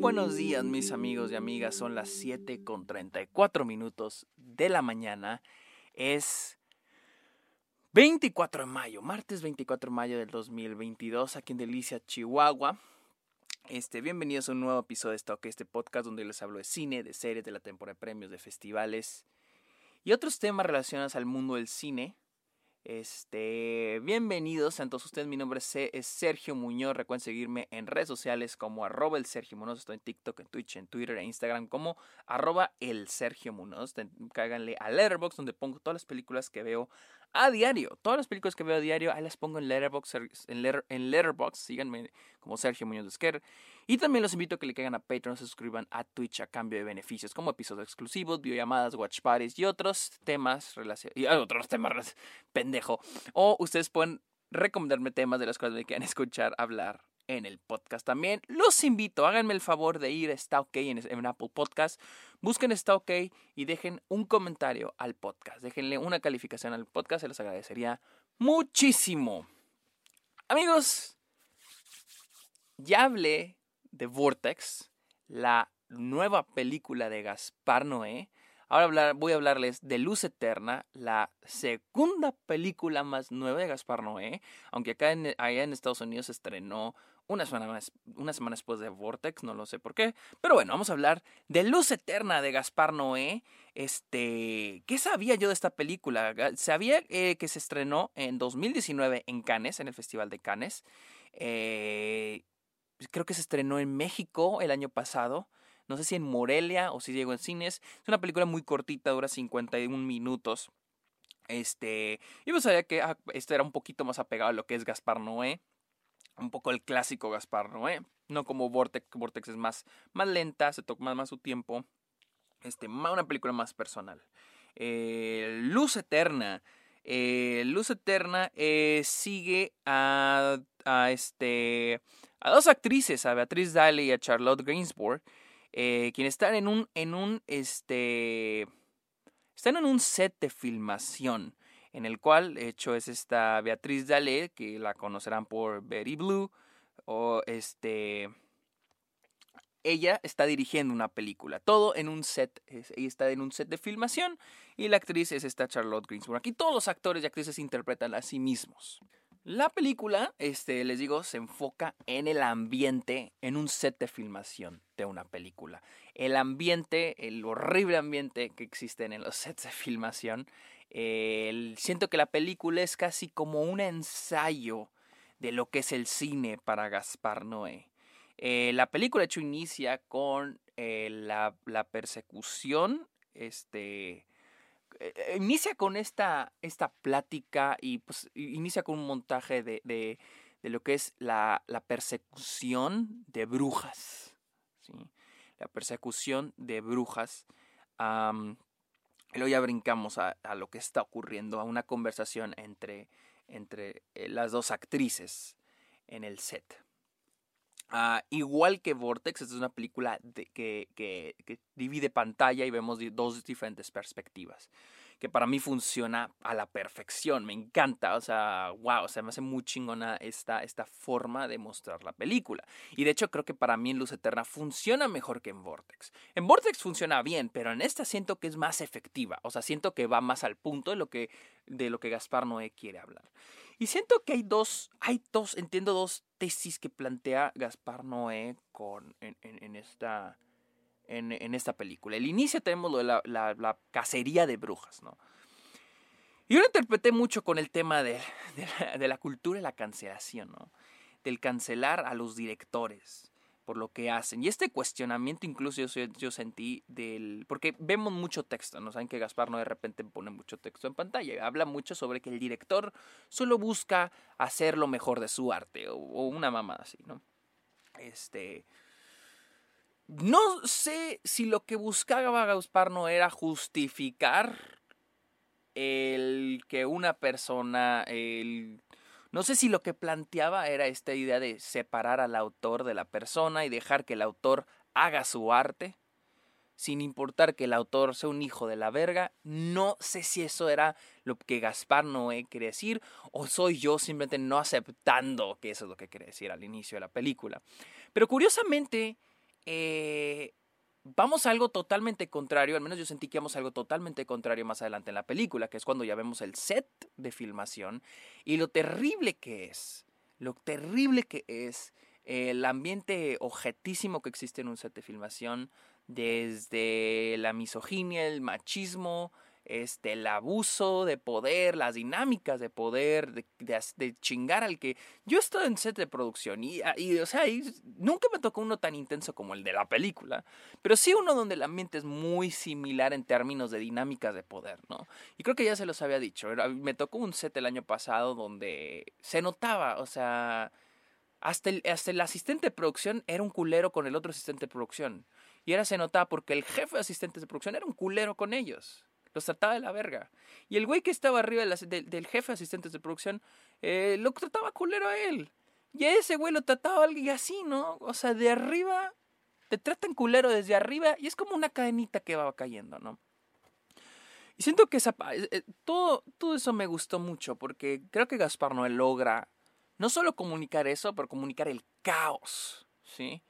buenos días mis amigos y amigas, son las 7 con 34 minutos de la mañana. Es 24 de mayo, martes 24 de mayo del 2022, aquí en Delicia, Chihuahua. Este, bienvenidos a un nuevo episodio de Stock, este podcast donde les hablo de cine, de series, de la temporada de premios, de festivales y otros temas relacionados al mundo del cine. Este, bienvenidos a todos ustedes. Mi nombre es Sergio Muñoz. Recuerden seguirme en redes sociales como arroba el Sergio Muñoz. Estoy en TikTok, en Twitch, en Twitter e Instagram como arroba el Sergio Muñoz. Cáiganle a Letterboxd donde pongo todas las películas que veo a diario. Todas las películas que veo a diario, ahí las pongo en Letterboxd. En, en Letterboxd, síganme como Sergio Muñoz de Esquer. Y también los invito a que le caigan a Patreon, se suscriban a Twitch a cambio de beneficios como episodios exclusivos, videollamadas, watch parties y otros temas relacionados. Y otros temas pendejo. O ustedes pueden recomendarme temas de las cuales me quieran escuchar hablar en el podcast también. Los invito, háganme el favor de ir a Está OK en, en, Apple Podcast. Busquen Está OK y dejen un comentario al podcast. Déjenle una calificación al podcast, se los agradecería muchísimo. Amigos, ya hablé de Vortex, la nueva película de Gaspar Noé. Ahora voy a hablarles de Luz Eterna, la segunda película más nueva de Gaspar Noé, aunque acá en, allá en Estados Unidos se estrenó una semana, más, una semana después de Vortex, no lo sé por qué. Pero bueno, vamos a hablar de Luz Eterna de Gaspar Noé. Este, ¿Qué sabía yo de esta película? Sabía eh, que se estrenó en 2019 en Cannes, en el Festival de Cannes. Eh, creo que se estrenó en México el año pasado. No sé si en Morelia o si llegó en cines. Es una película muy cortita, dura 51 minutos. Este, y pues sabía que ah, esto era un poquito más apegado a lo que es Gaspar Noé. Un poco el clásico Gaspar Noé. No como Vortex. Vortex es más, más lenta, se toma más su tiempo. Este, una película más personal. Eh, Luz Eterna. Eh, Luz Eterna eh, sigue a, a este a dos actrices, a Beatriz Daly y a Charlotte Gainsbourg, eh, quienes están en un, en un, este, están en un set de filmación, en el cual, de hecho, es esta Beatriz Daly, que la conocerán por Betty Blue, o este, ella está dirigiendo una película, todo en un set, ella está en un set de filmación, y la actriz es esta Charlotte Gainsbourg. Aquí todos los actores y actrices interpretan a sí mismos. La película, este, les digo, se enfoca en el ambiente, en un set de filmación de una película. El ambiente, el horrible ambiente que existen en los sets de filmación. siento que la película es casi como un ensayo de lo que es el cine para Gaspar Noé. Eh, la película, de hecho, inicia con eh, la, la, persecución este, eh, eh, inicia con esta, esta plática y pues inicia con un montaje de, de, de lo que es la, la persecución de brujas. ¿sí? La persecución de brujas. y luego ya brincamos a, a, lo que está ocurriendo, a una conversación entre, entre eh, las dos actrices en el set. Uh, igual que Vortex, esta es una película de, que, que, que, divide pantalla y vemos dos diferentes perspectivas. Que para mí funciona a la perfección, me encanta, o sea, wow, o sea, me hace muy chingona esta, esta forma de mostrar la película. Y de hecho creo que para mí en Luz Eterna funciona mejor que en Vortex. En Vortex funciona bien, pero en esta siento que es más efectiva, o sea, siento que va más al punto de lo que, de lo que Gaspar Noé quiere hablar. Y siento que hay dos, hay dos, entiendo dos tesis que plantea Gaspar Noé con, en, en, esta, en, en, esta película. El inicio tenemos lo de la, la, cacería de brujas, ¿no? Yo lo interpreté mucho con el tema de, de, la, de la cultura y la cancelación, ¿no? Del cancelar a los directores por lo que hacen. Y este cuestionamiento incluso yo, sentí del... Porque vemos mucho texto, ¿no? Saben que Gaspar no de repente pone mucho texto en pantalla. Habla mucho sobre que el director solo busca hacer lo mejor de su arte o, una mamada así, ¿no? Este... No sé si lo que buscaba Gaspar no era justificar el que una persona, el no sé si lo que planteaba era esta idea de separar al autor de la persona y dejar que el autor haga su arte, sin importar que el autor sea un hijo de la verga. No sé si eso era lo que Gaspar Noé quería decir o soy yo simplemente no aceptando que eso es lo que quería decir al inicio de la película. Pero curiosamente, eh, vamos a algo totalmente contrario, al menos yo sentí que vamos a algo totalmente contrario más adelante en la película, que es cuando ya vemos el set de filmación y lo terrible que es, lo terrible que es el ambiente objetísimo que existe en un set de filmación, desde la misoginia, el machismo, este, el abuso de poder, las dinámicas de poder, de, chingar al que... Yo he estado en set de producción y, ah, o sea, nunca me tocó uno tan intenso como el de la película, pero sí uno donde el ambiente es muy similar en términos de dinámicas de poder, ¿no? Y creo que ya se los había dicho, me tocó un set el año pasado donde se notaba, o sea... Hasta el, hasta el asistente de producción era un culero con el otro asistente de producción. Y era se notaba porque el jefe de asistentes de producción era un culero con ellos. Los trataba de la verga. Y el güey que estaba arriba del jefe de asistentes de producción, eh, lo trataba culero a él. Y a ese güey lo trataba alguien así, ¿no? O sea, de arriba, te tratan culero desde arriba y es como una cadenita que va cayendo, ¿no? Y siento que esa, eh, eh, todo, todo eso me gustó mucho porque creo que Gaspar Noé logra no solo comunicar eso, pero comunicar el caos, ¿sí?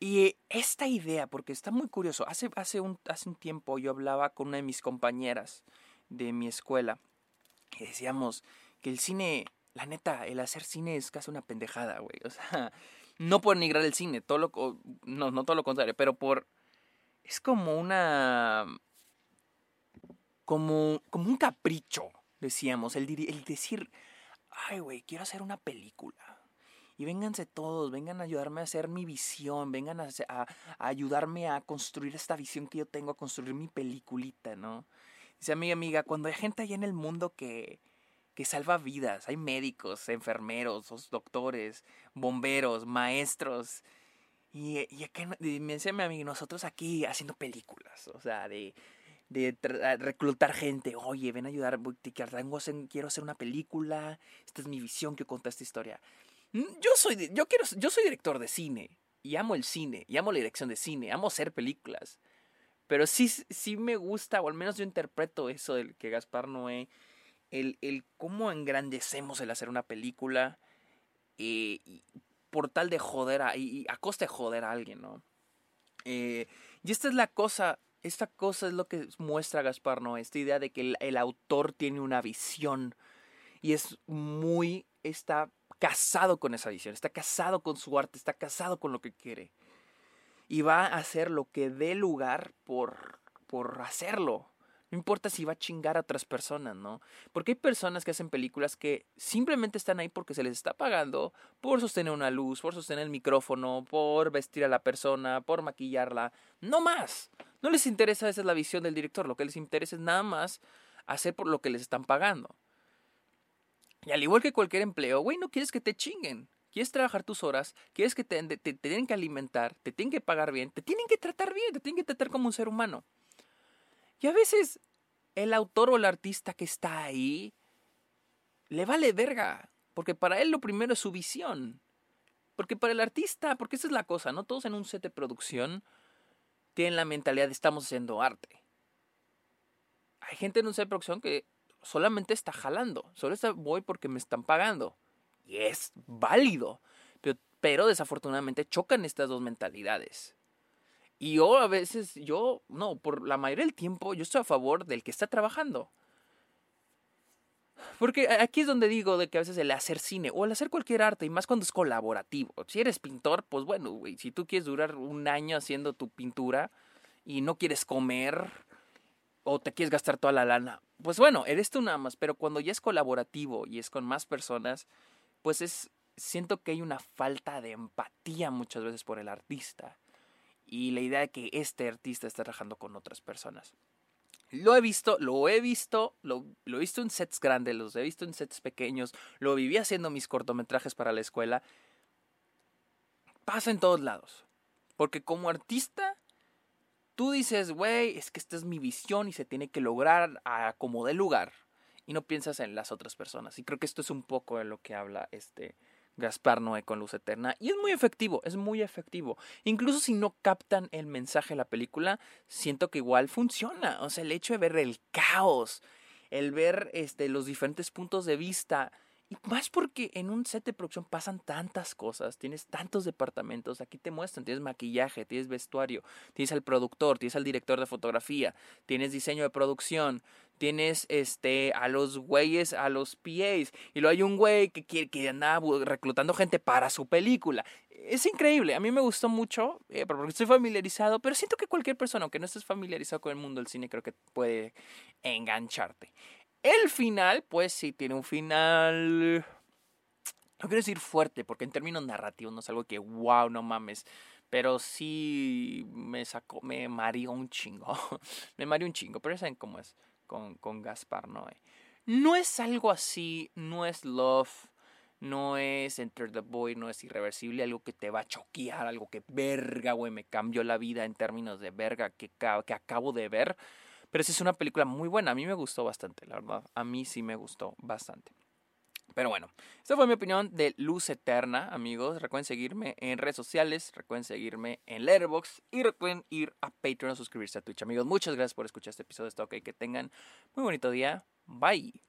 Y esta idea, porque está muy curioso, hace, hace, un, hace un tiempo yo hablaba con una de mis compañeras de mi escuela y decíamos que el cine, la neta, el hacer cine es casi una pendejada, güey. O sea, no por denigrar el cine, todo lo, no, no todo lo contrario, pero por... Es como una... Como, como un capricho, decíamos, el, el decir, ay, güey, quiero hacer una película y vénganse todos, vengan a ayudarme a hacer mi visión, vengan a, ayudarme a construir esta visión que yo tengo, a construir mi peliculita, ¿no? Dice amiga, amiga, cuando hay gente allá en el mundo que, que salva vidas, hay médicos, enfermeros, doctores, bomberos, maestros, y, y, me dice mi amiga, nosotros aquí haciendo películas, o sea, de, de reclutar gente. Oye, ven a ayudar, quiero hacer una película, esta es mi visión que conta esta historia. Mm, yo soy, yo quiero, yo soy director de cine y amo el cine, y amo la dirección de cine, amo hacer películas. Pero sí, sí me gusta, o al menos yo interpreto eso del que Gaspar Noé, el, el cómo engrandecemos el hacer una película eh, por tal de joder a, y, a costa de joder a alguien, ¿no? Eh, y esta es la cosa, esta cosa es lo que muestra Gaspar Noé, esta idea de que el, el autor tiene una visión y es muy, está casado con esa visión, está casado con su arte, está casado con lo que quiere. Y va a hacer lo que dé lugar por, por hacerlo. No importa si va a chingar a otras personas, ¿no? Porque hay personas que hacen películas que simplemente están ahí porque se les está pagando por sostener una luz, por sostener el micrófono, por vestir a la persona, por maquillarla. No más. No les interesa, esa es la visión del director. Lo que les interesa es nada más hacer por lo que les están pagando. Y al igual que cualquier empleo, güey, no quieres que te chinguen. Quieres trabajar tus horas, quieres que te, te, tienen que alimentar, te tienen que pagar bien, te tienen que tratar bien, te tienen que tratar como un ser humano. Y a veces el autor o el artista que está ahí le vale verga, porque para él lo primero es su visión. Porque para el artista, porque esa es la cosa, no todos en un set de producción tienen la mentalidad de estamos haciendo arte. Hay gente en un set de producción que solamente está jalando, solo voy porque me están pagando. Y es válido, pero, pero desafortunadamente chocan estas dos mentalidades. Y yo a veces, yo, no, por la mayoría del tiempo, yo estoy a favor del que está trabajando. Porque aquí es donde digo de que a veces el hacer cine o el hacer cualquier arte, y más cuando es colaborativo. Si eres pintor, pues bueno, güey, si tú quieres durar un año haciendo tu pintura y no quieres comer o te quieres gastar toda la lana, pues bueno, eres tú nada más, pero cuando ya es colaborativo y es con más personas, pues es, siento que hay una falta de empatía muchas veces por el artista y la idea de que este artista está trabajando con otras personas. Lo he visto, lo he visto, lo, he visto en sets grandes, los he visto en sets pequeños, lo viví haciendo mis cortometrajes para la escuela. Pasa en todos lados. Porque como artista tú dices, güey, es que esta es mi visión y se tiene que lograr a como de lugar. Y no piensas en las otras personas. Y creo que esto es un poco de lo que habla este Gaspar Noé con Luz Eterna. Y es muy efectivo, es muy efectivo. Incluso si no captan el mensaje de la película, siento que igual funciona. O sea, el hecho de ver el caos, el ver este, los diferentes puntos de vista Y más porque en un set de producción pasan tantas cosas, tienes tantos departamentos, aquí te muestran, tienes maquillaje, tienes vestuario, tienes al productor, tienes al director de fotografía, tienes diseño de producción, tienes este a los güeyes, a los PAs, y luego hay un güey que quiere que anda reclutando gente para su película. Es increíble, a mí me gustó mucho, eh, porque estoy familiarizado, pero siento que cualquier persona, aunque no estés familiarizado con el mundo del cine, creo que puede engancharte. El final, pues sí, tiene un final... No quiero decir fuerte, porque en términos narrativos no es algo que, wow, no mames. Pero sí me sacó, me mareó un chingo. me mareó un chingo, pero saben cómo es con, con Gaspar Noé. No es algo así, no es Love, no es Enter the Void, no es irreversible, algo que te va a choquear, algo que verga, güey, me cambió la vida en términos de verga que, que acabo de ver. Pero sí es una película muy buena. A mí me gustó bastante, la verdad. A mí sí me gustó bastante. Pero bueno, esta fue mi opinión de Luz Eterna, amigos. Recuerden seguirme en redes sociales, recuerden seguirme en Letterboxd y recuerden ir a Patreon a suscribirse a Twitch, amigos. Muchas gracias por escuchar este episodio. Está ok, que tengan muy bonito día. Bye.